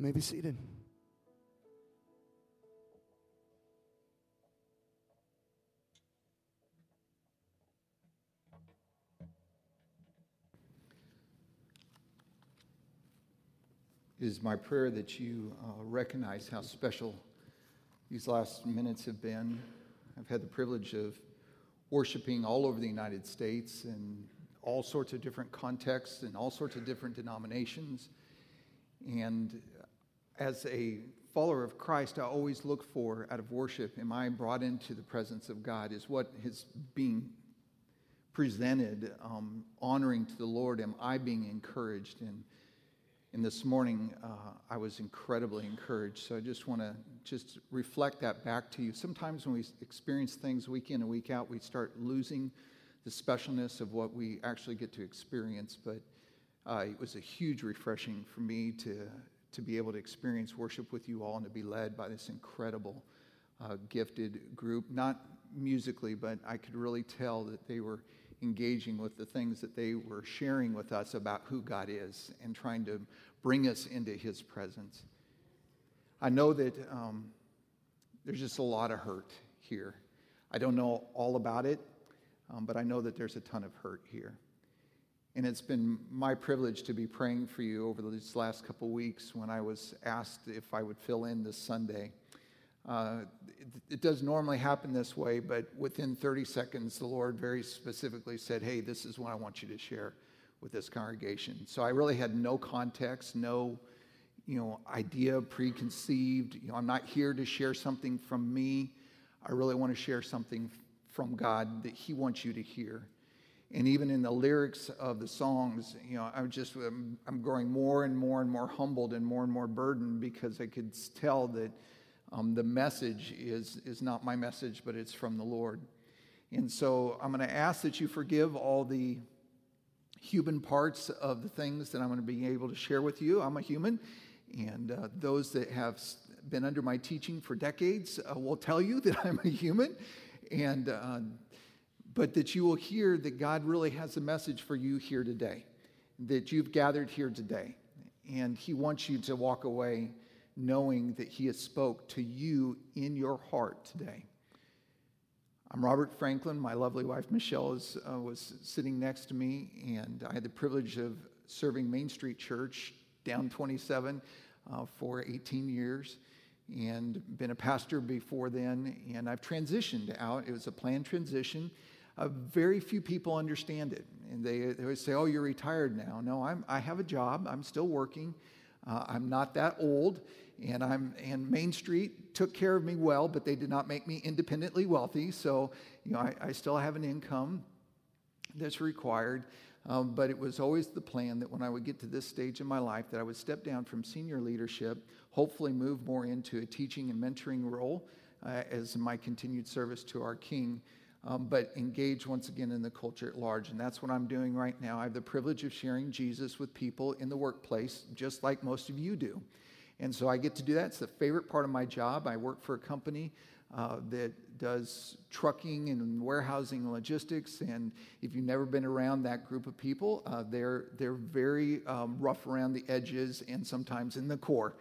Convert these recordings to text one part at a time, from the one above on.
You may be seated. It is my prayer that you uh, recognize how special these last minutes have been. I've had the privilege of worshiping all over the United States in all sorts of different contexts and all sorts of different denominations. And as a follower of Christ, I always look for out of worship, am I brought into the presence of God? Is what is being presented um, honoring to the Lord? Am I being encouraged? And and this morning, uh, I was incredibly encouraged. So I just want to just reflect that back to you. Sometimes when we experience things week in and week out, we start losing the specialness of what we actually get to experience. But uh, it was a huge refreshing for me to, to be able to experience worship with you all and to be led by this incredible, uh, gifted group. Not musically, but I could really tell that they were engaging with the things that they were sharing with us about who God is and trying to bring us into His presence. I know that um, there's just a lot of hurt here. I don't know all about it, um, but I know that there's a ton of hurt here. And it's been my privilege to be praying for you over these last couple weeks when I was asked if I would fill in this Sunday. Uh, it, it, does normally happen this way, but within 30 seconds, the Lord very specifically said, Hey, this is what I want you to share with this congregation. So I really had no context, no you know, idea preconceived. You know, I'm not here to share something from me. I really want to share something from God that He wants you to hear. And even in the lyrics of the songs, you know, I'm just I'm, I'm growing more and more and more humbled and more and more burdened because I could tell that um, the message is, is not my message, but it's from the Lord. And so I'm going to ask that you forgive all the human parts of the things that I'm going to be able to share with you. I'm a human, and uh, those that have been under my teaching for decades uh, will tell you that I'm a human, and uh, but that you will hear that God really has a message for you here today, that you've gathered here today, and He wants you to walk away knowing that He has spoke to you in your heart today. I'm Robert Franklin. My lovely wife Michelle is, uh, was sitting next to me, and I had the privilege of serving Main Street Church down 27 uh, for 18 years and been a pastor before then. And I've transitioned out. It was a planned transition. Uh, very few people understand it. And they, they say, Oh, you're retired now. No, I'm, I have a job, I'm still working. Uh, I'm not that old and I'm and Main Street took care of me well, but they did not make me independently wealthy. So you know, I, I still have an income that's required. Um, but it was always the plan that when I would get to this stage in my life, that I would step down from senior leadership, hopefully move more into a teaching and mentoring role uh, as my continued service to our King. Um, but engage once again in the culture at large. And that's what I'm doing right now. I have the privilege of sharing Jesus with people in the workplace, just like most of you do. And so I get to do that. It's the favorite part of my job. I work for a company uh, that does trucking and warehousing and logistics. And if you've never been around that group of people, uh, they're, they're very um, rough around the edges and sometimes in the core.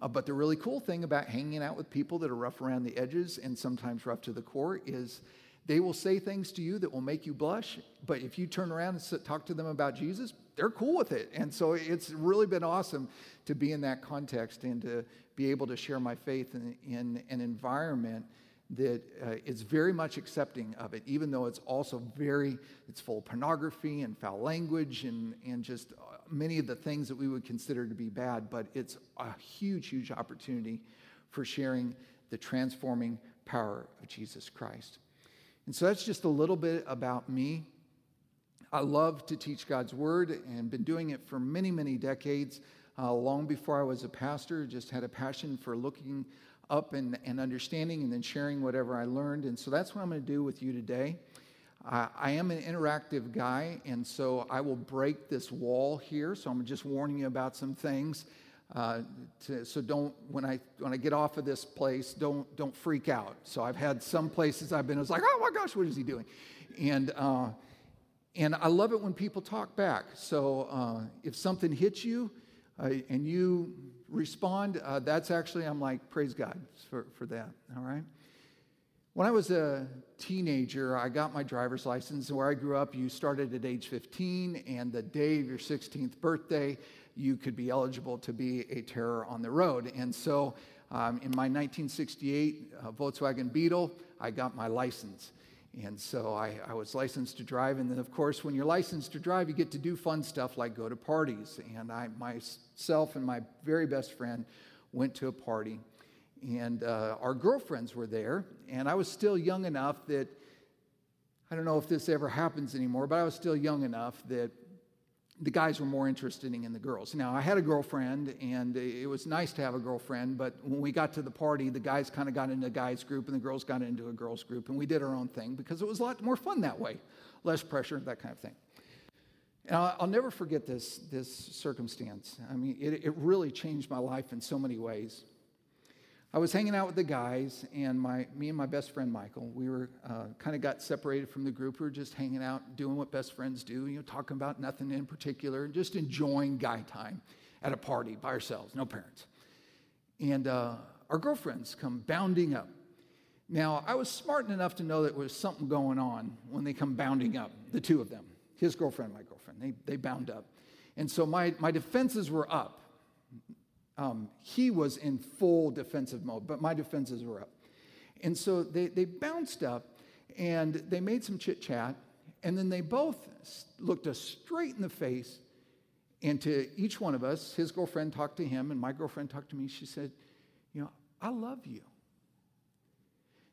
Uh, but the really cool thing about hanging out with people that are rough around the edges and sometimes rough to the core is they will say things to you that will make you blush. But if you turn around and talk to them about Jesus, they're cool with it. And so it's really been awesome to be in that context and to be able to share my faith in, in an environment that uh, is very much accepting of it, even though it's also very, it's full of pornography and foul language and, and just uh, many of the things that we would consider to be bad. But it's a huge, huge opportunity for sharing the transforming power of Jesus Christ. And so that's just a little bit about me. I love to teach God's word and been doing it for many, many decades. Uh, long before I was a pastor, just had a passion for looking up and, and understanding and then sharing whatever I learned. And so that's what I'm going to do with you today. Uh, I am an interactive guy, and so I will break this wall here. So I'm just warning you about some things. Uh, to, so don't when I when I get off of this place, don't don't freak out. So I've had some places I've been. It's like, oh my gosh, what is he doing? And uh, and I love it when people talk back. So uh, if something hits you uh, and you respond, uh, that's actually, I'm like, praise God for, for that, all right? When I was a teenager, I got my driver's license. Where I grew up, you started at age 15, and the day of your 16th birthday, you could be eligible to be a terror on the road. And so um, in my 1968 uh, Volkswagen Beetle, I got my license. And so I, I, was licensed to drive. And then, of course, when you're licensed to drive, you get to do fun stuff like go to parties. And I, myself and my very best friend went to a party. And uh, our girlfriends were there. And I was still young enough that I don't know if this ever happens anymore, but I was still young enough that the guys were more interested in the girls. Now, I had a girlfriend, and it was nice to have a girlfriend, but when we got to the party, the guys kind of got into a guys' group, and the girls got into a girls' group, and we did our own thing because it was a lot more fun that way. Less pressure, that kind of thing. And I'll never forget this, this circumstance. I mean, it, it really changed my life in so many ways. I was hanging out with the guys, and my, me and my best friend Michael, we were uh, kind of got separated from the group. We were just hanging out, doing what best friends do, you know, talking about nothing in particular, just enjoying guy time at a party by ourselves, no parents. And uh, our girlfriends come bounding up. Now, I was smart enough to know that there was something going on when they come bounding up, the two of them, his girlfriend, my girlfriend. They, they bound up. And so my, my defenses were up. Um, he was in full defensive mode, but my defenses were up. And so they, they bounced up and they made some chit chat, and then they both looked us straight in the face. And to each one of us, his girlfriend talked to him, and my girlfriend talked to me. She said, You know, I love you.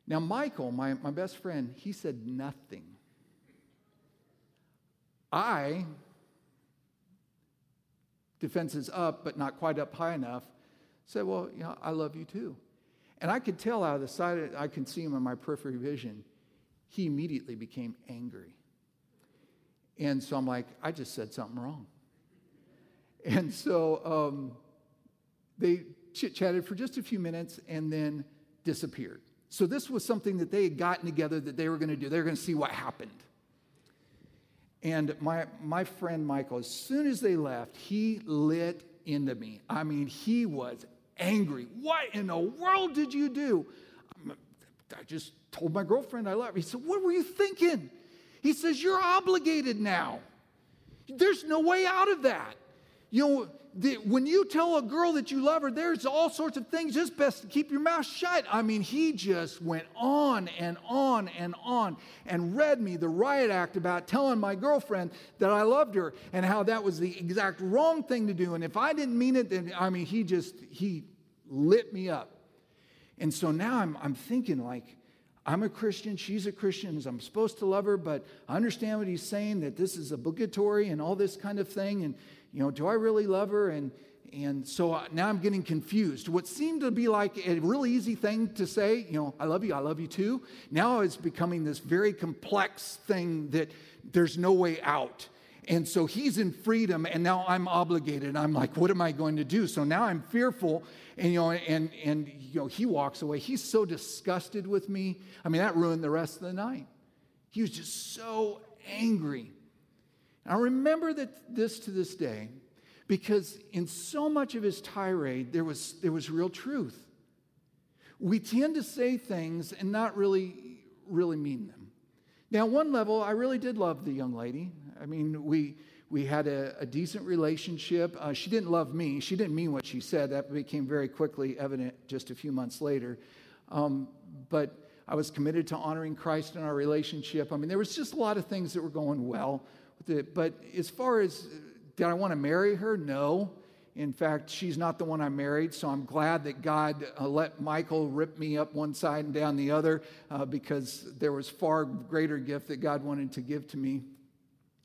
Now, Michael, my, my best friend, he said nothing. I defenses up, but not quite up high enough, said, Well, you know, I love you too. And I could tell out of the side, of, I can see him in my periphery vision, he immediately became angry. And so I'm like, I just said something wrong. And so um, they chit chatted for just a few minutes and then disappeared. So this was something that they had gotten together that they were going to do. They were going to see what happened. And my, my friend Michael, as soon as they left, he lit into me. I mean, he was angry. What in the world did you do? I just told my girlfriend I love her. He said, What were you thinking? He says, You're obligated now. There's no way out of that. You know, the, when you tell a girl that you love her, there's all sorts of things. Just best to keep your mouth shut. I mean, he just went on and on and on and read me the riot act about telling my girlfriend that I loved her and how that was the exact wrong thing to do. And if I didn't mean it, then I mean, he just he lit me up. And so now I'm, I'm thinking like, I'm a Christian, she's a Christian, I'm supposed to love her, but I understand what he's saying that this is obligatory and all this kind of thing. And you know, do I really love her? And, and so now I'm getting confused. What seemed to be like a really easy thing to say, you know, I love you, I love you too, now it's becoming this very complex thing that there's no way out. And so he's in freedom, and now I'm obligated. I'm like, what am I going to do? So now I'm fearful, and you know, and and you know, he walks away. He's so disgusted with me. I mean, that ruined the rest of the night. He was just so angry. I remember that this to this day because in so much of his tirade, there was, there was real truth. We tend to say things and not really, really mean them. Now, one level, I really did love the young lady. I mean, we, we had a, a decent relationship. Uh, she didn't love me. She didn't mean what she said. That became very quickly evident just a few months later. Um, but I was committed to honoring Christ in our relationship. I mean, there was just a lot of things that were going well but as far as did I want to marry her? No. In fact, she's not the one I married, so I'm glad that God uh, let Michael rip me up one side and down the other uh, because there was far greater gift that God wanted to give to me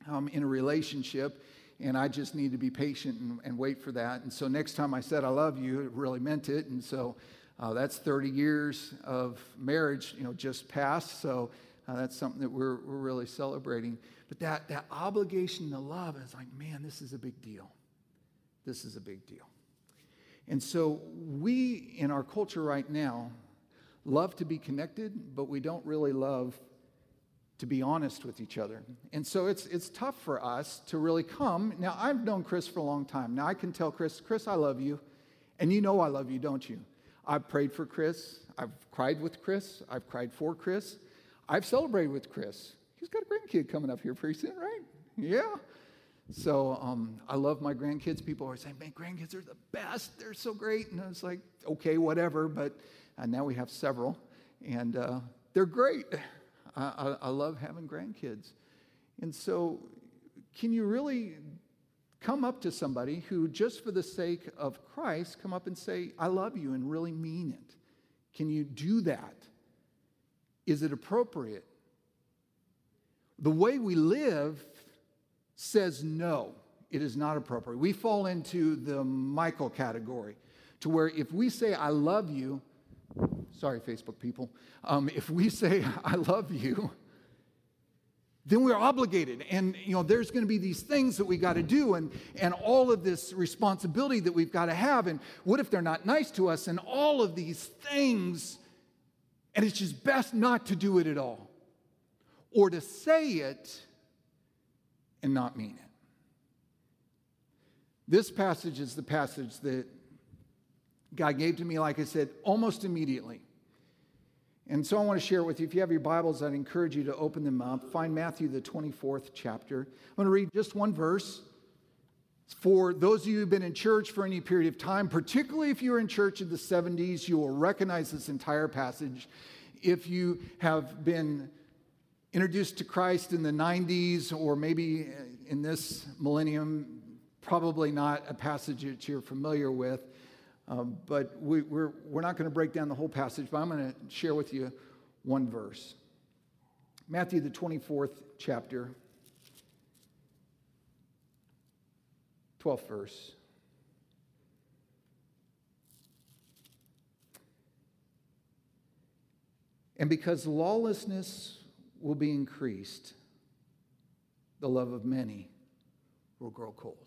um, in a relationship, and I just need to be patient and, and, wait for that. And so next time I said I love you, it really meant it, and so uh, that's 30 years of marriage, you know, just passed. So uh, that's something that we're, we're really celebrating. But that, that obligation to love is like, man, this is a big deal. This is a big deal. And so we, in our culture right now, love to be connected, but we don't really love to be honest with each other. And so it's, it's tough for us to really come. Now, I've known Chris for a long time. Now, I can tell Chris, Chris, I love you. And you know I love you, don't you? I've prayed for Chris. I've cried with Chris. I've cried for Chris. I've celebrated with Chris. He's got a grandkid coming up here pretty soon, right? Yeah. So um, I love my grandkids. People always say, man, grandkids are the best. They're so great. And I was like, okay, whatever. But uh, now we have several, and uh, they're great. I, I, I love having grandkids. And so, can you really come up to somebody who, just for the sake of Christ, come up and say, I love you, and really mean it? Can you do that? Is it appropriate? The way we live says no, it is not appropriate. We fall into the Michael category, to where if we say, I love you, sorry, Facebook people, um, if we say, I love you, then we're obligated. And you know there's going to be these things that we got to do and and all of this responsibility that we've got to have. And what if they're not nice to us and all of these things and it's just best not to do it at all or to say it and not mean it this passage is the passage that god gave to me like i said almost immediately and so I want to share it with you. If you have your Bibles, I'd encourage you to open them up. Find Matthew, the 24th chapter. I'm going to read just one verse. For those of you who've been in church for any period of time, particularly if you were in church in the 70s, you will recognize this entire passage. If you have been introduced to Christ in the 90s or maybe in this millennium, probably not a passage that you're familiar with. Um, but we, we're, we're not going to break down the whole passage, but I'm going to share with you one verse. Matthew, the 24th chapter, 12th verse. And because lawlessness will be increased, the love of many will grow cold.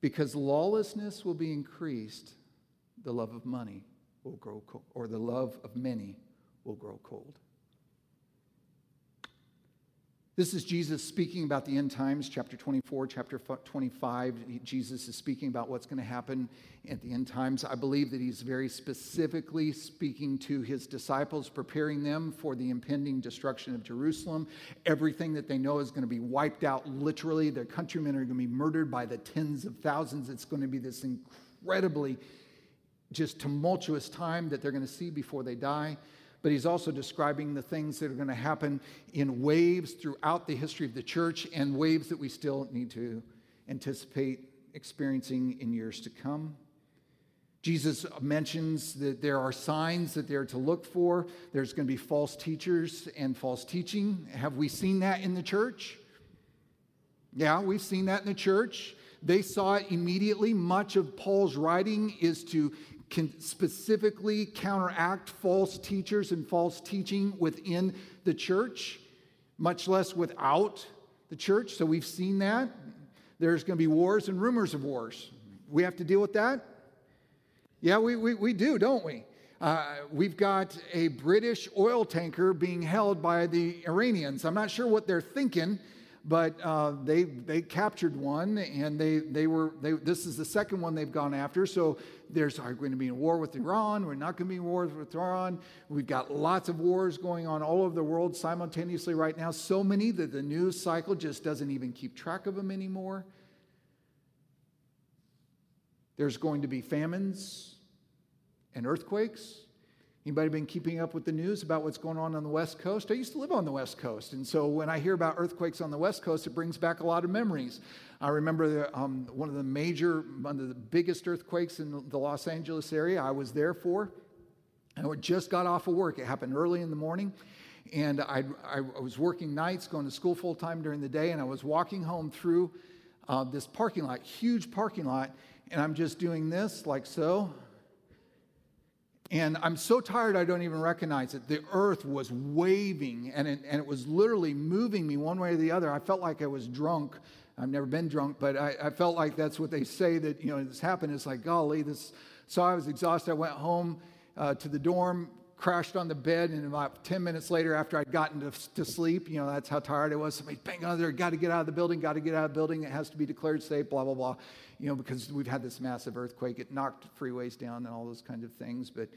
Because lawlessness will be increased, the love of money will grow cold, or the love of many will grow cold. This is Jesus speaking about the end times, chapter 24, chapter 25. Jesus is speaking about what's going to happen at the end times. I believe that he's very specifically speaking to his disciples, preparing them for the impending destruction of Jerusalem. Everything that they know is going to be wiped out literally. Their countrymen are going to be murdered by the tens of thousands. It's going to be this incredibly just tumultuous time that they're going to see before they die but he's also describing the things that are going to happen in waves throughout the history of the church and waves that we still need to anticipate experiencing in years to come. Jesus mentions that there are signs that they're to look for. There's going to be false teachers and false teaching. Have we seen that in the church? Yeah, we've seen that in the church. They saw it immediately. Much of Paul's writing is to can specifically counteract false teachers and false teaching within the church, much less without the church. So we've seen that. There's going to be wars and rumors of wars. We have to deal with that. Yeah, we, we, we do, don't we? Uh, we've got a British oil tanker being held by the Iranians. I'm not sure what they're thinking but uh, they they captured one, and they they were they, this is the second one they've gone after. So there's are going to be in war with Iran. We're not going to be in war with Iran. We've got lots of wars going on all over the world simultaneously right now. So many that the news cycle just doesn't even keep track of them anymore. There's going to be famines and earthquakes. Anybody been keeping up with the news about what's going on on the West Coast? I used to live on the West Coast, and so when I hear about earthquakes on the West Coast, it brings back a lot of memories. I remember the, um, one of the major, one of the biggest earthquakes in the Los Angeles area. I was there for. and I just got off of work. It happened early in the morning, and I, I was working nights, going to school full time during the day, and I was walking home through uh, this parking lot, huge parking lot, and I'm just doing this like so and I'm so tired I don't even recognize it. The earth was waving and it, and it was literally moving me one way or the other. I felt like I was drunk. I've never been drunk, but I, I felt like that's what they say that, you know, this happened. It's like, golly, this. So I was exhausted. I went home uh, to the dorm, crashed on the bed, and about 10 minutes later, after I'd gotten to, to sleep, you know, that's how tired I was. Somebody bang on there, got to get out of the building, got to get out of the building. It has to be declared safe, blah, blah, blah. You know, because we've had this massive earthquake. It knocked freeways down and all those kinds of things. But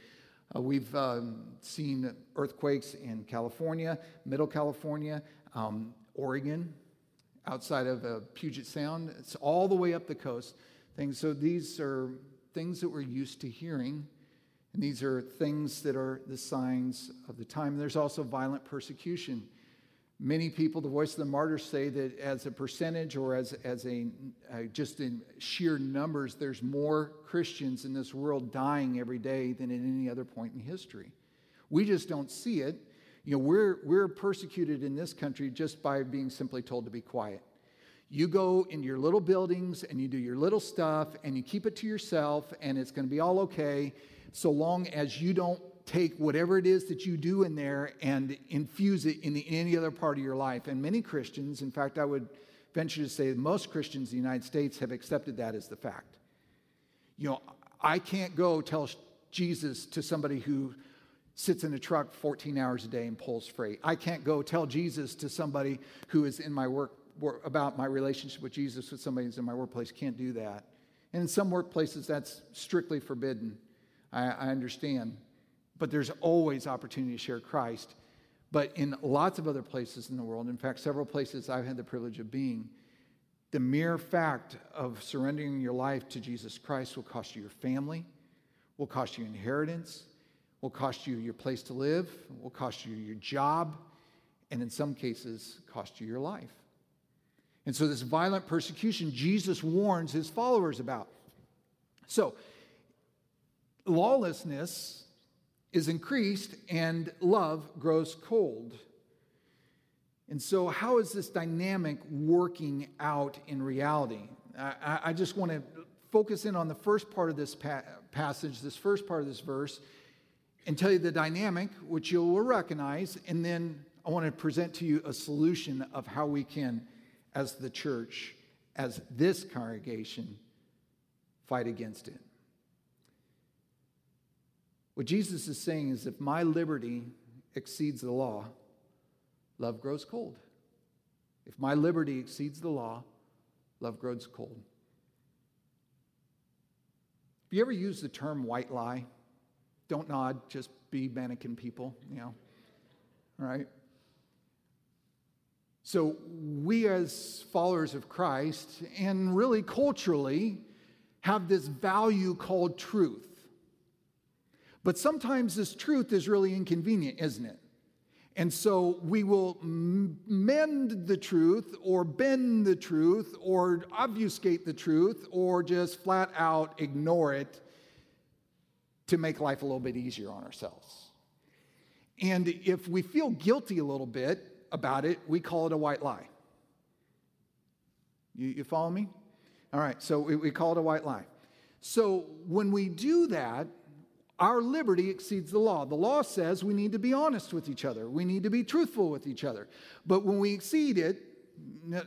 uh, we've um, seen earthquakes in California, Middle California, um, Oregon, outside of uh, Puget Sound. It's all the way up the coast. Things. So these are things that we're used to hearing and these are things that are the signs of the time. There's also violent persecution. Many people, the voice of the martyrs, say that as a percentage or as, as a uh, just in sheer numbers, there's more Christians in this world dying every day than at any other point in history. We just don't see it. You know, we're, we're persecuted in this country just by being simply told to be quiet. You go in your little buildings and you do your little stuff and you keep it to yourself and it's going to be all okay so long as you don't take whatever it is that you do in there and infuse it in, the, any other part of your life. And many Christians, in fact, I would venture to say most Christians in the United States have accepted that as the fact. You know, I can't go tell Jesus to somebody who sits in a truck 14 hours a day and pulls freight. I can't go tell Jesus to somebody who is in my work about my relationship with Jesus with somebody who's in my workplace. Can't do that. And in some workplaces, that's strictly forbidden. I, I understand. But there's always opportunity to share Christ. But in lots of other places in the world, in fact, several places I've had the privilege of being, the mere fact of surrendering your life to Jesus Christ will cost you your family, will cost you inheritance, will cost you your place to live, will cost you your job, and in some cases, cost you your life. And so, this violent persecution, Jesus warns his followers about. So, lawlessness is increased and love grows cold. And so, how is this dynamic working out in reality? I, I just want to focus in on the first part of this pa- passage, this first part of this verse, and tell you the dynamic, which you will recognize, and then I want to present to you a solution of how we can, as the church, as this congregation, fight against it. What Jesus is saying is if my liberty exceeds the law, love grows cold. If my liberty exceeds the law, love grows cold. Have you ever used the term white lie? Don't nod, just be mannequin people, you know. All right? So, we as followers of Christ, and really culturally, have this value called truth. But sometimes this truth is really inconvenient, isn't it? And so we will mend the truth or bend the truth or obfuscate the truth or just flat out ignore it to make life a little bit easier on ourselves. And if we feel guilty a little bit about it, we call it a white lie. You, you follow me? All right, so we, we call it a white lie. So when we do that, our liberty exceeds the law. The law says we need to be honest with each other, we need to be truthful with each other. But when we exceed it,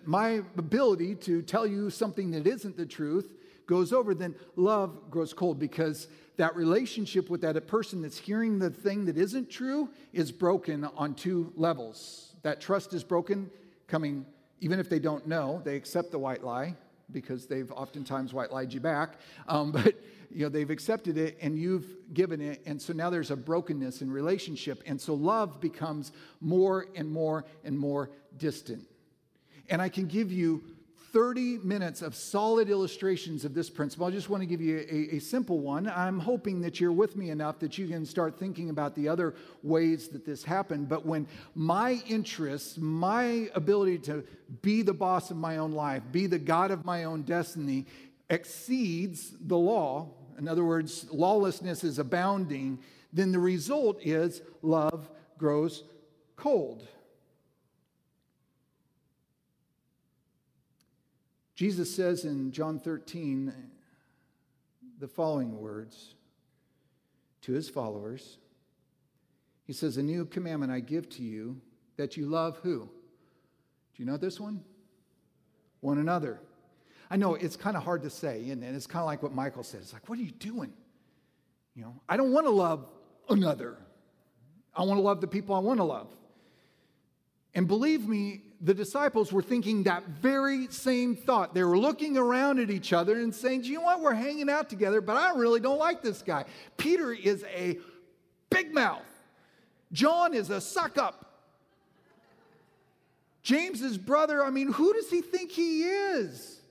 my ability to tell you something that isn't the truth goes over, then love grows cold because that relationship with that person that's hearing the thing that isn't true is broken on two levels. That trust is broken, coming, even if they don't know, they accept the white lie because they've oftentimes white lied you back. Um, but you know they've accepted it and you've given it and so now there's a brokenness in relationship and so love becomes more and more and more distant and i can give you 30 minutes of solid illustrations of this principle. I just want to give you a, a, simple one. I'm hoping that you're with me enough that you can start thinking about the other ways that this happened. But when my interests, my ability to be the boss of my own life, be the God of my own destiny, exceeds the law, in other words, lawlessness is abounding, then the result is love grows cold. Jesus says in John 13 the following words to his followers. He says, A new commandment I give to you that you love who? Do you know this one? One another. I know it's kind of hard to say, and it's kind of like what Michael said. It's like, what are you doing? You know, I don't want to love another. I want to love the people I want to love. And believe me, the disciples were thinking that very same thought. They were looking around at each other and saying, Do you know what? We're hanging out together, but I really don't like this guy. Peter is a big mouth, John is a suck up. James's brother, I mean, who does he think he is?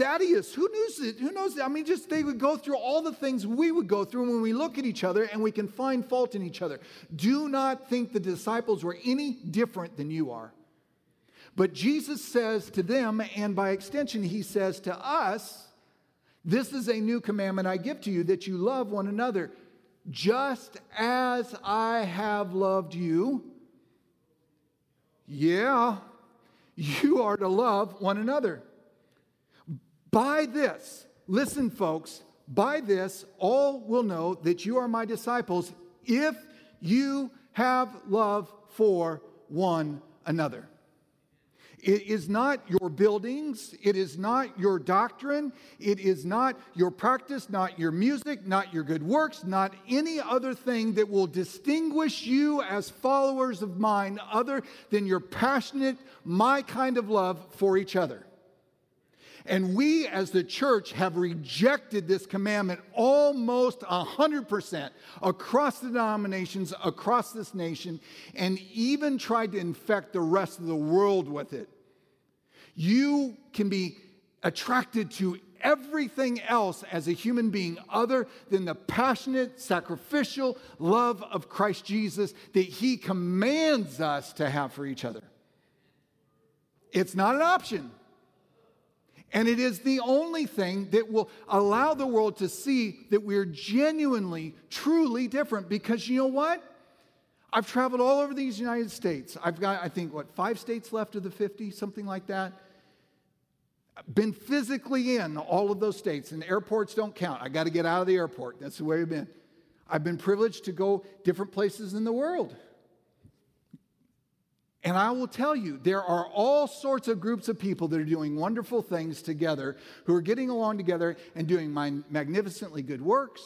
Thaddeus, who knows it? Who knows it? I mean, just they would go through all the things we would go through when we look at each other and we can find fault in each other. Do not think the disciples were any different than you are. But Jesus says to them, and by extension, he says to us, This is a new commandment I give to you that you love one another. Just as I have loved you, yeah, you are to love one another. By this, listen, folks, by this, all will know that you are my disciples if you have love for one another. It is not your buildings. It is not your doctrine. It is not your practice, not your music, not your good works, not any other thing that will distinguish you as followers of mine other than your passionate, my kind of love for each other. And we as the church have rejected this commandment almost 100% across the denominations, across this nation, and even tried to infect the rest of the world with it. You can be attracted to everything else as a human being other than the passionate, sacrificial love of Christ Jesus that he commands us to have for each other. It's not an option. And it is the only thing that will allow the world to see that we're genuinely, truly different. Because you know what? I've traveled all over these United States. I've got, I think, what, five states left of the 50, something like that. Been physically in all of those states, and airports don't count. I got to get out of the airport. That's the way I've been. I've been privileged to go different places in the world. And I will tell you, there are all sorts of groups of people that are doing wonderful things together, who are getting along together and doing magnificently good works,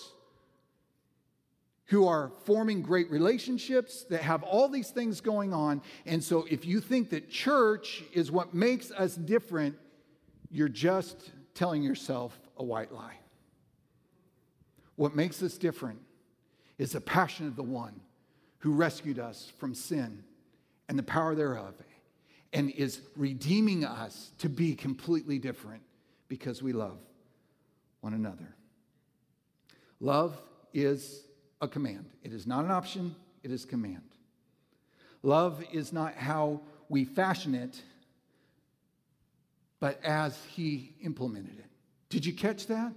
who are forming great relationships, that have all these things going on. And so, if you think that church is what makes us different, you're just telling yourself a white lie. What makes us different is the passion of the one who rescued us from sin and the power thereof, and is redeeming us to be completely different because we love one another. Love is a command, it is not an option, it is command. Love is not how we fashion it, but as He implemented it. Did you catch that?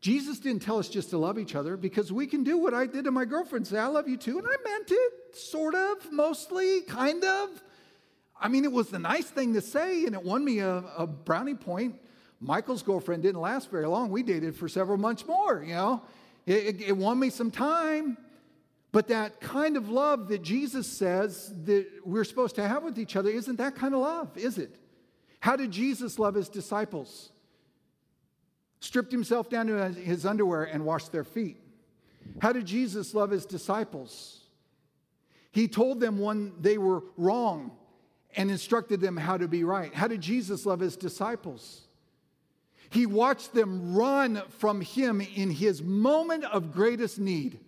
Jesus didn't tell us just to love each other because we can do what I did to my girlfriend say, I love you too. And I meant it, sort of, mostly, kind of. I mean, it was the nice thing to say, and it won me a, a brownie point. Michael's girlfriend didn't last very long. We dated for several months more, you know. It, it, it won me some time. But that kind of love that Jesus says that we're supposed to have with each other isn't that kind of love, is it? How did Jesus love his disciples? stripped himself down to his underwear and washed their feet. How did Jesus love his disciples? He told them when they were wrong and instructed them how to be right. How did Jesus love his disciples? He watched them run from him in his moment of greatest need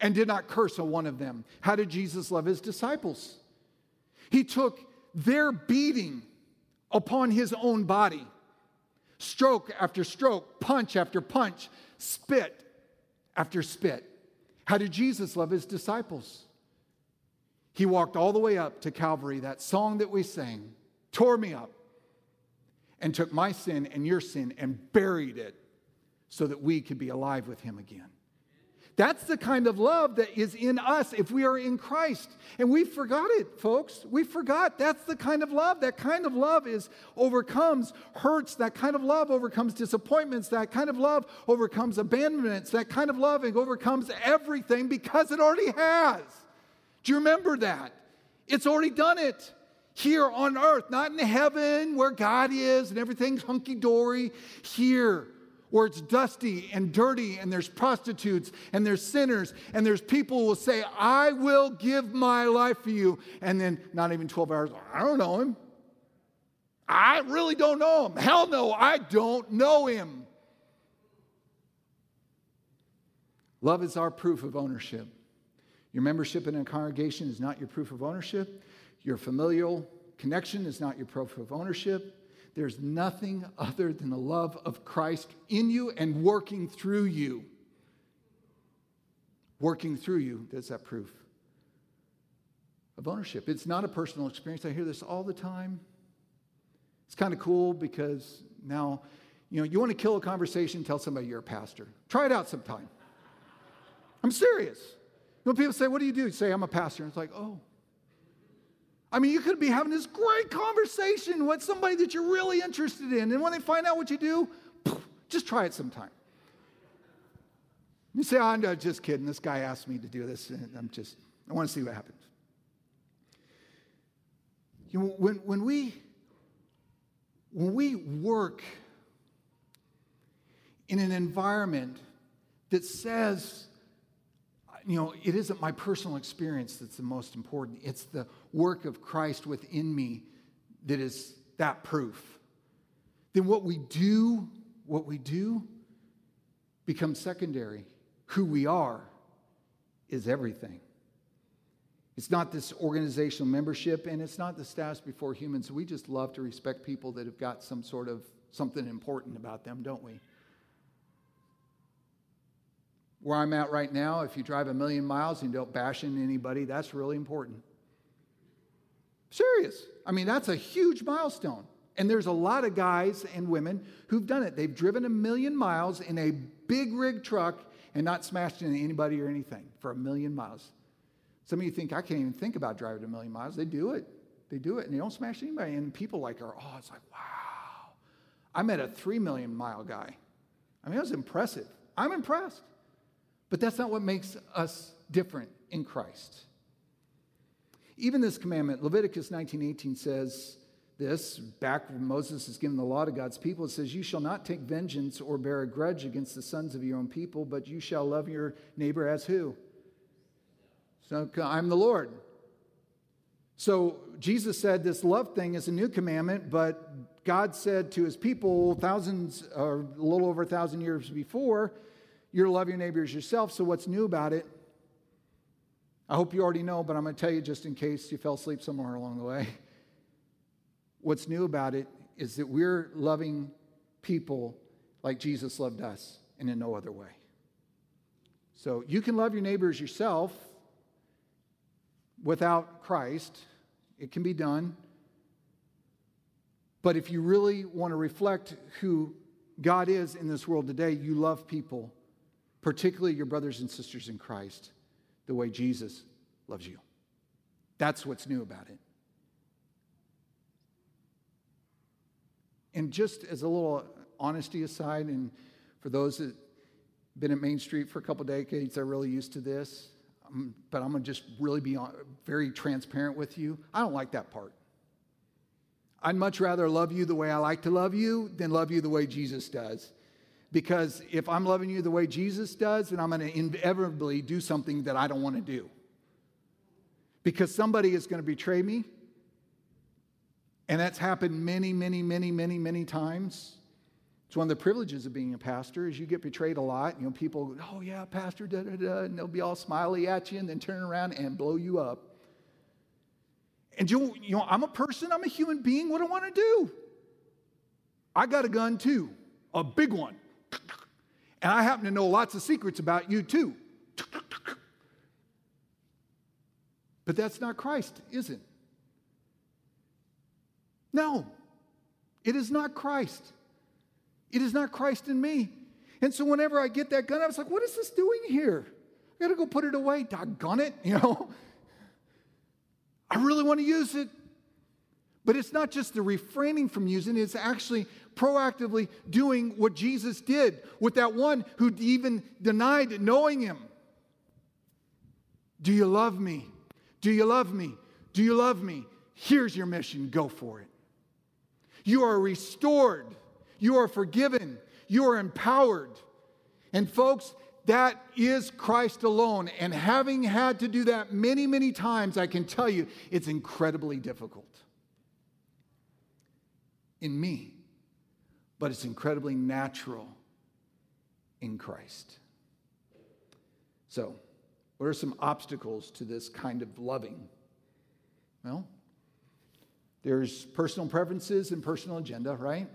and did not curse a one of them. How did Jesus love his disciples? He took their beating upon his own body stroke after stroke, punch after punch, spit after spit. How did Jesus love his disciples? He walked all the way up to Calvary, that song that we sang, tore me up, and took my sin and your sin and buried it so that we could be alive with him again. That's the kind of love that is in us if we are in Christ. And we forgot it, folks. We forgot. That's the kind of love. That kind of love is overcomes hurts. That kind of love overcomes disappointments. That kind of love overcomes abandonments. That kind of love overcomes everything because it already has. Do you remember that? It's already done it here on earth, not in heaven where God is and everything's hunky dory. Here, where it's dusty and dirty and there's prostitutes and there's sinners and there's people who will say, I will give my life for you. And then not even 12 hours, I don't know him. I really don't know him. Hell no, I don't know him. Love is our proof of ownership. Your membership in a congregation is not your proof of ownership. Your familial connection is not your proof of ownership. There's nothing other than the love of Christ in you and working through you. Working through you, that's that proof of ownership. It's not a personal experience. I hear this all the time. It's kind of cool because now, you know, you want to kill a conversation, tell somebody you're a pastor. Try it out sometime. I'm serious. Know, people say, What do you do? You say, I'm a pastor. And it's like, Oh. I mean, you could be having this great conversation with somebody that you're really interested in. And when they find out what you do, just try it sometime. You say, ah, I'm just kidding. This guy asked me to do this, and I'm just, I want to see what happens. You know, when, when, we, when we work in an environment that says you know, it isn't my personal experience that's the most important. It's the work of Christ within me that is that proof. Then what we do, what we do becomes secondary. Who we are is everything. It's not this organizational membership and it's not the status before humans. We just love to respect people that have got some sort of something important about them, don't we? Where I'm at right now, if you drive a million miles and don't bash into anybody, that's really important. Serious. I mean, that's a huge milestone. And there's a lot of guys and women who've done it. They've driven a million miles in a big rig truck and not smashed into anybody or anything for a million miles. Some of you think, I can't even think about driving a million miles. They do it. They do it and they don't smash anybody. And people like are, oh, it's like, wow. I met a three million mile guy. I mean, that was impressive. I'm impressed. But that's not what makes us different in Christ. Even this commandment, Leviticus 19:18 says this, back when Moses is given the law to God's people, it says, You shall not take vengeance or bear a grudge against the sons of your own people, but you shall love your neighbor as who? So I'm the Lord. So Jesus said this love thing is a new commandment, but God said to his people thousands or a little over a thousand years before, you're love your neighbors yourself. So, what's new about it? I hope you already know, but I'm going to tell you just in case you fell asleep somewhere along the way. What's new about it is that we're loving people like Jesus loved us and in no other way. So, you can love your neighbors yourself without Christ, it can be done. But if you really want to reflect who God is in this world today, you love people particularly your brothers and sisters in Christ, the way Jesus loves you. That's what's new about it. And just as a little honesty aside, and for those that have been at Main Street for a couple decades, they're really used to this. Um, but I'm going to just really be very transparent with you. I don't like that part. I'd much rather love you the way I like to love you than love you the way Jesus does. Because if I'm loving you the way Jesus does, then I'm going to inevitably do something that I don't want to do. Because somebody is going to betray me. And that's happened many, many, many, many, many times. It's one of the privileges of being a pastor is you get betrayed a lot. You know, people, oh yeah, pastor, da da da, and they'll be all smiley at you and then turn around and blow you up. And you, you know, I'm a person, I'm a human being. What do I want to do? I got a gun too, a big one. And I happen to know lots of secrets about you too. But that's not Christ, is it? No, it is not Christ. It is not Christ in me. And so whenever I get that gun, I was like, what is this doing here? I gotta go put it away. Doggone it, you know. I really want to use it. But it's not just the refraining from using it, it's actually proactively doing what Jesus did with that one who even denied knowing him. Do you love me? Do you love me? Do you love me? Here's your mission. Go for it. You are restored. You are forgiven. you are empowered. And folks, that is Christ alone. And having had to do that many, many times, I can tell you it's incredibly difficult in me, but it's incredibly natural in Christ. So, what are some obstacles to this kind of loving? Well, there's personal preferences and personal agenda, right?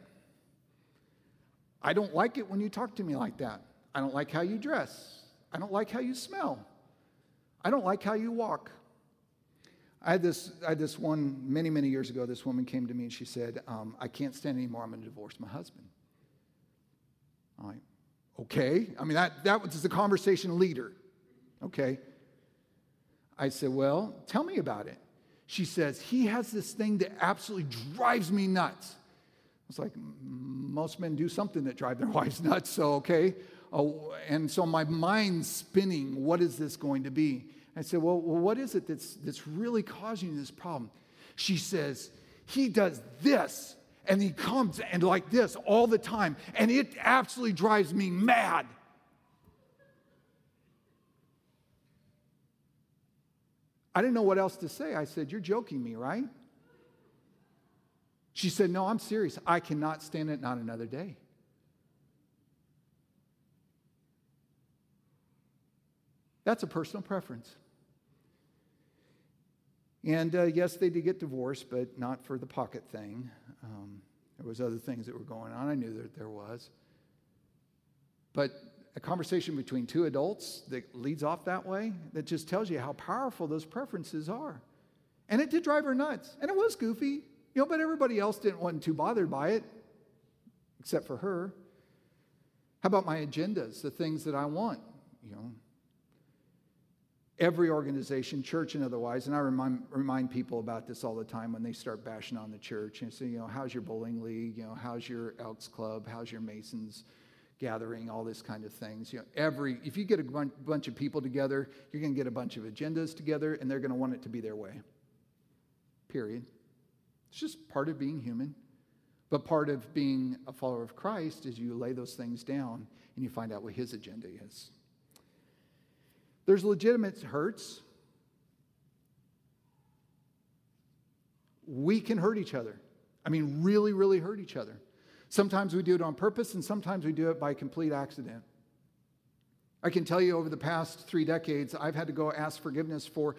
I don't like it when you talk to me like that. I don't like how you dress. I don't like how you smell. I don't like how you walk. I had this, I had this one many, many years ago. This woman came to me and she said, um, I can't stand anymore. I'm going to divorce my husband. I'm like, okay. I mean, that, that was the conversation leader. Okay. I said, well, tell me about it. She says, he has this thing that absolutely drives me nuts. It's like most men do something that drive their wives nuts, so okay. Oh, and so my mind's spinning. What is this going to be? I said, well, well, what is it that's, that's really causing this problem? She says, he does this and he comes and like this all the time, and it absolutely drives me mad. I didn't know what else to say. I said, You're joking me, right? She said, No, I'm serious. I cannot stand it, not another day. That's a personal preference. And uh, yes, they did get divorced, but not for the pocket thing. Um, there was other things that were going on. I knew that there was. But a conversation between two adults that leads off that way, that just tells you how powerful those preferences are. And it did drive her nuts. And it was goofy, you know, but everybody else didn't want too bothered by it, except for her. How about my agendas, the things that I want? You know, every organization, church and otherwise, and I remind, remind people about this all the time when they start bashing on the church and say, you know, how's your bowling league? You know, how's your Elks Club? How's your Masons gathering? All this kind of things. You know, every if you get a bunch of people together, you're going to get a bunch of agendas together, and they're going to want it to be their way. Period. It's just part of being human. But part of being a follower of Christ is you lay those things down and you find out what his agenda is. There's legitimate hurts. We can hurt each other. I mean, really, really hurt each other. Sometimes we do it on purpose, and sometimes we do it by complete accident. I can tell you over the past three decades, I've had to go ask forgiveness for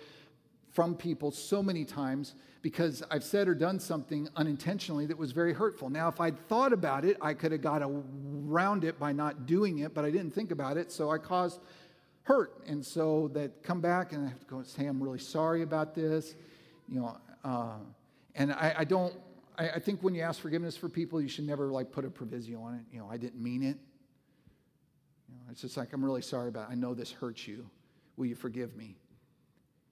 from people so many times because I've said or done something unintentionally that was very hurtful. Now, if I'd thought about it, I could have got around it by not doing it, but I didn't think about it, so I caused hurt. And so that come back and I have to go say, I'm really sorry about this. You know, uh, and I, I don't, I, I, think when you ask forgiveness for people, you should never like put a proviso on it. You know, I didn't mean it. You know, it's just like, I'm really sorry about it. I know this hurts you. Will you forgive me?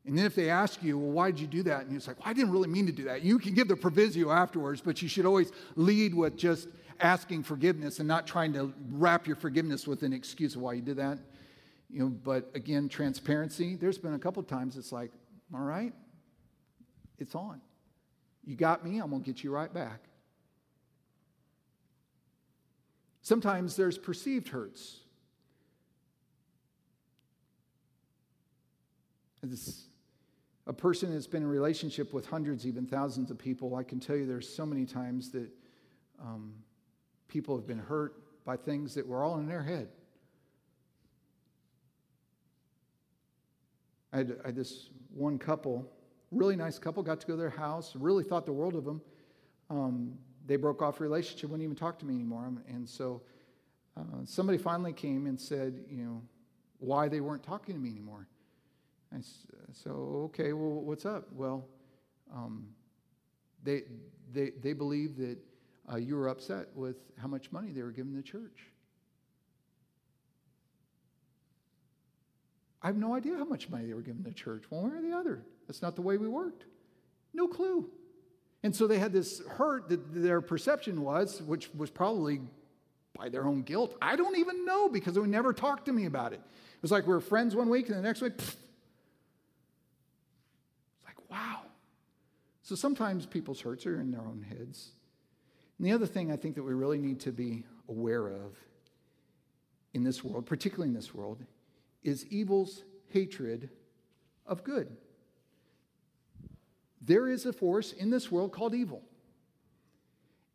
And then if they ask you, well, why did you do that? And you're like, well, I didn't really mean to do that. You can give the proviso afterwards, but you should always lead with just asking forgiveness and not trying to wrap your forgiveness with an excuse of why you did that. You know, but again, transparency. There's been a couple times it's like, all right, it's on. You got me, I'm going to get you right back. Sometimes there's perceived hurts. As a person that's been in relationship with hundreds, even thousands of people, I can tell you there's so many times that um, people have been hurt by things that were all in their head. I had, I had this one couple, really nice couple, got to go to their house, really thought the world of them. Um, they broke off relationship, wouldn't even talk to me anymore. And so uh, somebody finally came and said, you know, why they weren't talking to me anymore. I so okay, well, what's up? Well, um, they they they believe that uh, you were upset with how much money they were giving the church. I have no idea how much money they were giving the church, one way or the other. That's not the way we worked. No clue. And so they had this hurt that their perception was, which was probably by their own guilt. I don't even know because they never talked to me about it. It was like we were friends one week and the next week, pfft. it's like, wow. So sometimes people's hurts are in their own heads. And the other thing I think that we really need to be aware of in this world, particularly in this world, is evil's hatred of good. There is a force in this world called evil,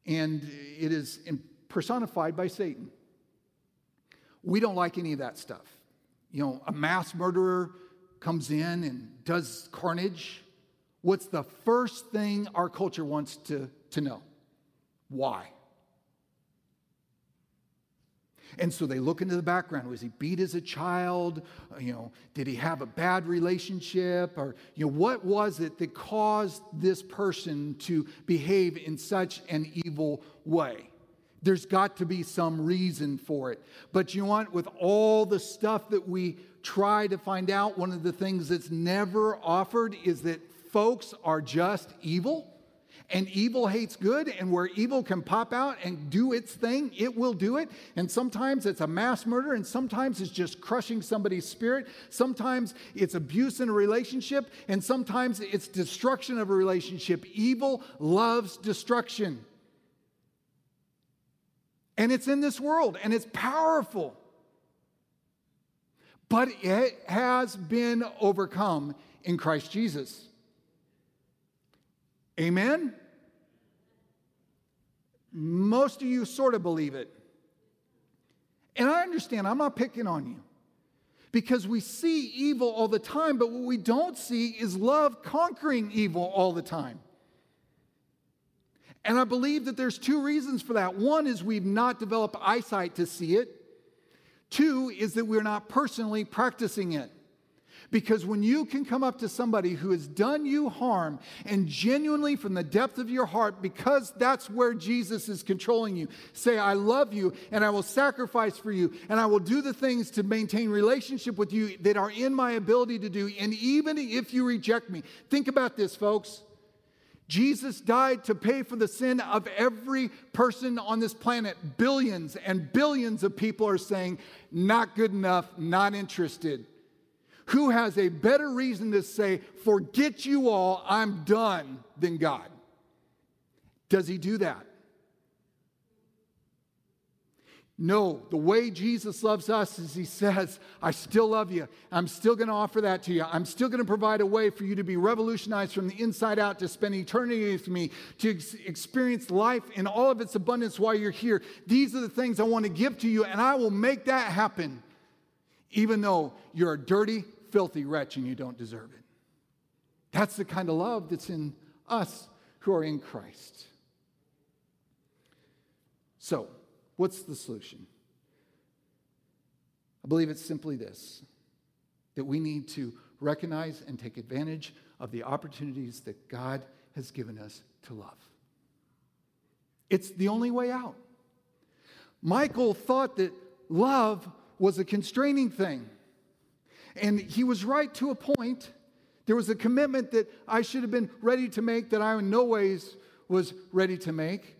and it is personified by Satan. We don't like any of that stuff. You know, a mass murderer comes in and does carnage. What's the first thing our culture wants to, to know? Why? And so they look into the background. Was he beat as a child? Uh, you know, did he have a bad relationship? Or, you know, what was it that caused this person to behave in such an evil way? There's got to be some reason for it. But you know what? With all the stuff that we try to find out, one of the things that's never offered is that folks are just evil and evil hates good, and where evil can pop out and do its thing, it will do it. And sometimes it's a mass murder, and sometimes it's just crushing somebody's spirit. Sometimes it's abuse in a relationship, and sometimes it's destruction of a relationship. Evil loves destruction. And it's in this world, and it's powerful. But it has been overcome in Christ Jesus. Amen? Most of you sort of believe it. And I understand, I'm not picking on you because we see evil all the time, but what we don't see is love conquering evil all the time. And I believe that there's two reasons for that. One is we've not developed eyesight to see it. Two is that we're not personally practicing it. Because when you can come up to somebody who has done you harm and genuinely from the depth of your heart, because that's where Jesus is controlling you, say, I love you and I will sacrifice for you and I will do the things to maintain relationship with you that are in my ability to do. And even if you reject me, think about this, folks. Jesus died to pay for the sin of every person on this planet. Billions and billions of people are saying, not good enough, not interested. Who has a better reason to say, forget you all, I'm done, than God? Does he do that? No, the way Jesus loves us is he says, I still love you. I'm still going to offer that to you. I'm still going to provide a way for you to be revolutionized from the inside out, to spend eternity with me, to ex- experience life in all of its abundance while you're here. These are the things I want to give to you, and I will make that happen, even though you're a dirty, filthy wretch and you don't deserve it. That's the kind of love that's in us who are in Christ. So, what's the solution? I believe it's simply this that we need to recognize and take advantage of the opportunities that God has given us to love. It's the only way out. Michael thought that love was a constraining thing. And he was right to a point. There was a commitment that I should have been ready to make that I in no ways was ready to make.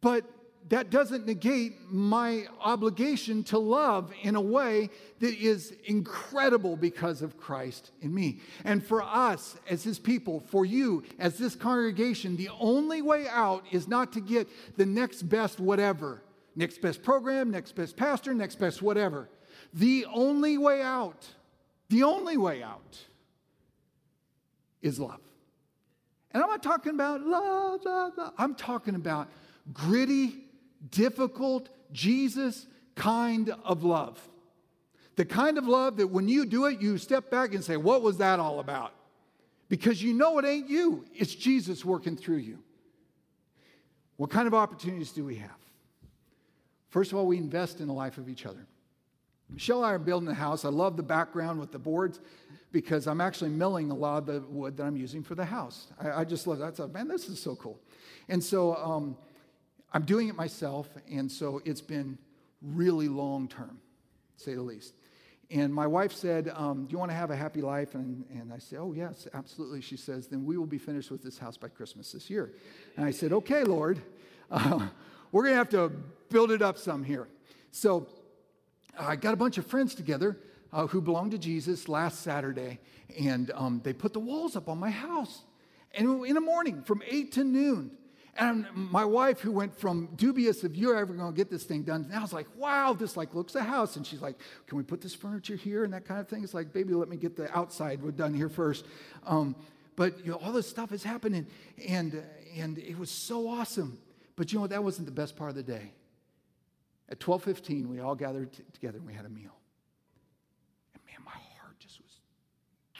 But that doesn't negate my obligation to love in a way that is incredible because of Christ in me. And for us as his people, for you as this congregation, the only way out is not to get the next best whatever, next best program, next best pastor, next best whatever. The only way out, the only way out is love. And I'm not talking about love, love, love. I'm talking about gritty, difficult, Jesus kind of love. The kind of love that when you do it, you step back and say, What was that all about? Because you know it ain't you, it's Jesus working through you. What kind of opportunities do we have? First of all, we invest in the life of each other. Michelle and I are building a house. I love the background with the boards because I'm actually milling a lot of the wood that I'm using for the house. I, I just love that. So, man, this is so cool. And so um, I'm doing it myself, and so it's been really long term, say the least. And my wife said, um, Do you want to have a happy life? And, and I said, Oh, yes, absolutely. She says, Then we will be finished with this house by Christmas this year. And I said, Okay, Lord, uh, we're going to have to build it up some here. So I got a bunch of friends together uh, who belong to Jesus last Saturday, and um, they put the walls up on my house. And in the morning, from 8 to noon, And my wife, who went from dubious if you're ever going to get this thing done, now it's like, wow, this like looks a house. And she's like, can we put this furniture here and that kind of thing? It's like, baby, let me get the outside done here first. Um, but you know, all this stuff is happening, and and it was so awesome. But you know, that wasn't the best part of the day. At 12:15, we all gathered t- together and we had a meal. And man, my heart just was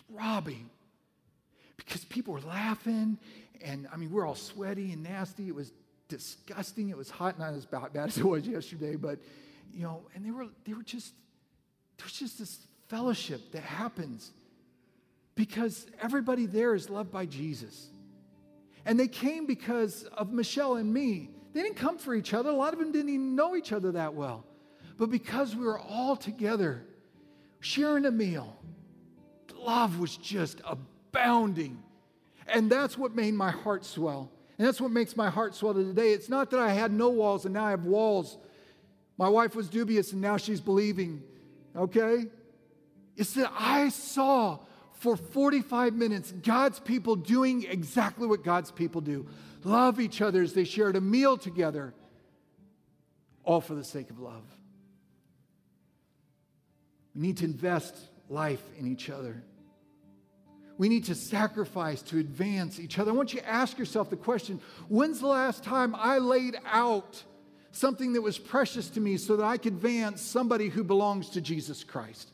throbbing because people were laughing, and I mean, we're all sweaty and nasty. It was disgusting. It was hot, not as bad as it was yesterday, but you know, and they were they were just there's just this fellowship that happens because everybody there is loved by Jesus. And they came because of Michelle and me. They didn't come for each other. A lot of them didn't even know each other that well. But because we were all together, sharing a meal, love was just abounding. And that's what made my heart swell. And that's what makes my heart swell to today. It's not that I had no walls and now I have walls. My wife was dubious and now she's believing. Okay? It's that I saw for 45 minutes God's people doing exactly what God's people do love each other as they shared a meal together, all for the sake of love. We need to invest life in each other. We need to sacrifice to advance each other. I want you to ask yourself the question when's the last time I laid out something that was precious to me so that I could advance somebody who belongs to Jesus Christ?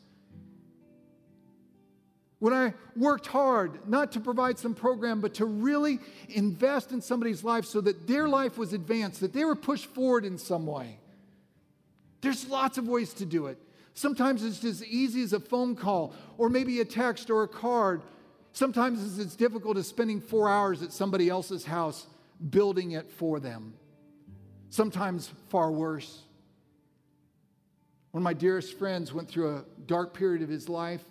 When I worked hard, not to provide some program, but to really invest in somebody's life so that their life was advanced, that they were pushed forward in some way. There's lots of ways to do it. Sometimes it's as easy as a phone call, or maybe a text or a card. Sometimes it's as difficult as spending four hours at somebody else's house building it for them. Sometimes far worse. One of my dearest friends went through a dark period of his life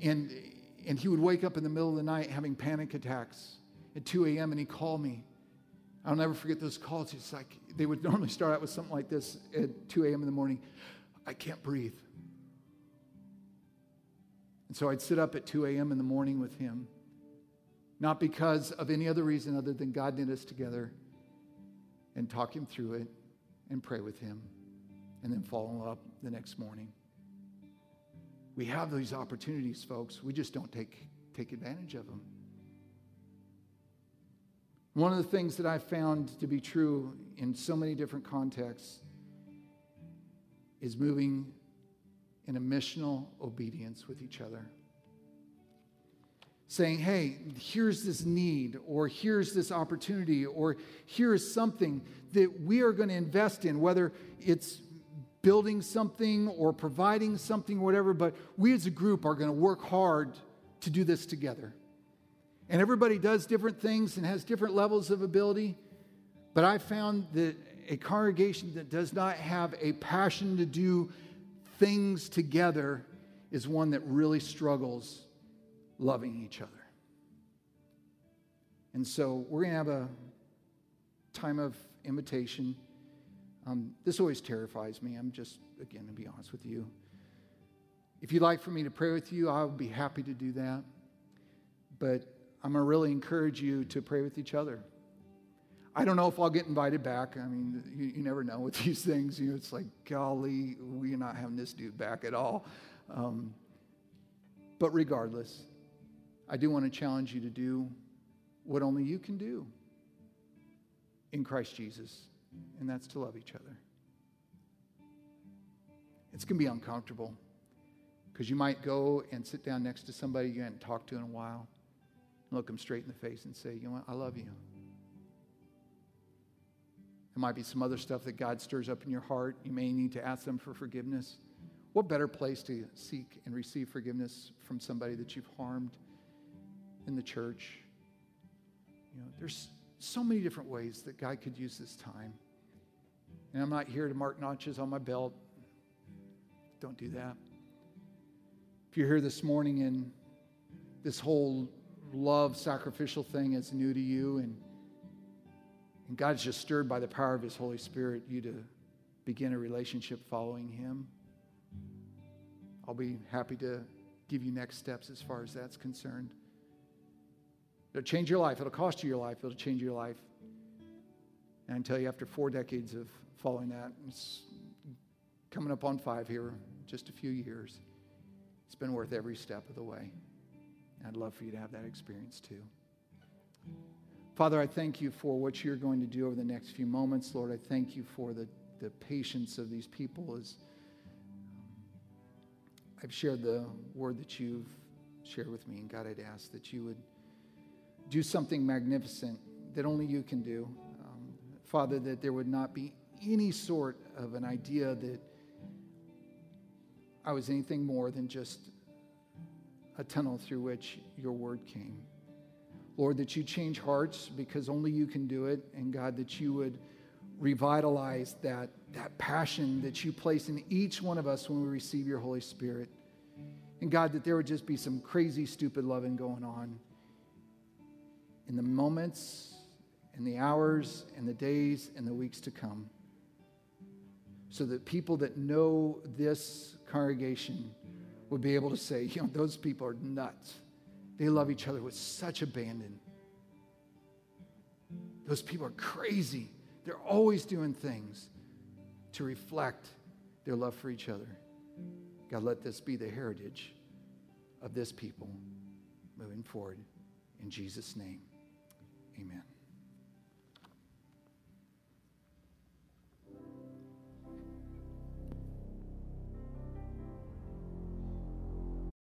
and, and he would wake up in the middle of the night having panic attacks at 2 a.m. and he'd call me. I'll never forget those calls. It's like they would normally start out with something like this at 2 a.m. in the morning I can't breathe. And so I'd sit up at 2 a.m. in the morning with him, not because of any other reason other than God knit us together and talk him through it and pray with him and then follow up the next morning. We have these opportunities, folks. We just don't take, take advantage of them. One of the things that I found to be true in so many different contexts is moving in a missional obedience with each other. Saying, hey, here's this need, or here's this opportunity, or here's something that we are going to invest in, whether it's building something or providing something or whatever, but we as a group are going to work hard to do this together. And everybody does different things and has different levels of ability, but I found that a congregation that does not have a passion to do things together is one that really struggles loving each other. And so we're going to have a time of invitation. Um, this always terrifies me. I'm just, again, to be honest with you. If you'd like for me to pray with you, I would be happy to do that. But I'm going to really encourage you to pray with each other. I don't know if I'll get invited back. I mean, you, you never know with these things. You know, it's like, golly, we're not having this dude back at all. Um, but regardless, I do want to challenge you to do what only you can do in Christ Jesus and that's to love each other. It's going to be uncomfortable because you might go and sit down next to somebody you haven't talked to in a while, and look them straight in the face and say, You know what? I love you. There might be some other stuff that God stirs up in your heart. You may need to ask them for forgiveness. What better place to seek and receive forgiveness from somebody that you've harmed in the church? You know, there's so many different ways that God could use this time. And I'm not here to mark notches on my belt. Don't do that. If you're here this morning and this whole love sacrificial thing is new to you and, and God's just stirred by the power of His Holy Spirit, you to begin a relationship following Him, I'll be happy to give you next steps as far as that's concerned. It'll change your life. It'll cost you your life. It'll change your life. And I tell you, after four decades of following that, it's coming up on five here, just a few years, it's been worth every step of the way. I'd love for you to have that experience too. Father, I thank you for what you're going to do over the next few moments. Lord, I thank you for the, the patience of these people as I've shared the word that you've shared with me. And God, I'd ask that you would do something magnificent that only you can do. Um, Father, that there would not be any sort of an idea that I was anything more than just a tunnel through which your word came. Lord, that you change hearts because only you can do it. And God, that you would revitalize that, that passion that you place in each one of us when we receive your Holy Spirit. And God, that there would just be some crazy, stupid loving going on in the moments and the hours and the days and the weeks to come. So that people that know this congregation would be able to say, you know, those people are nuts. They love each other with such abandon. Those people are crazy. They're always doing things to reflect their love for each other. God, let this be the heritage of this people moving forward. In Jesus' name, amen.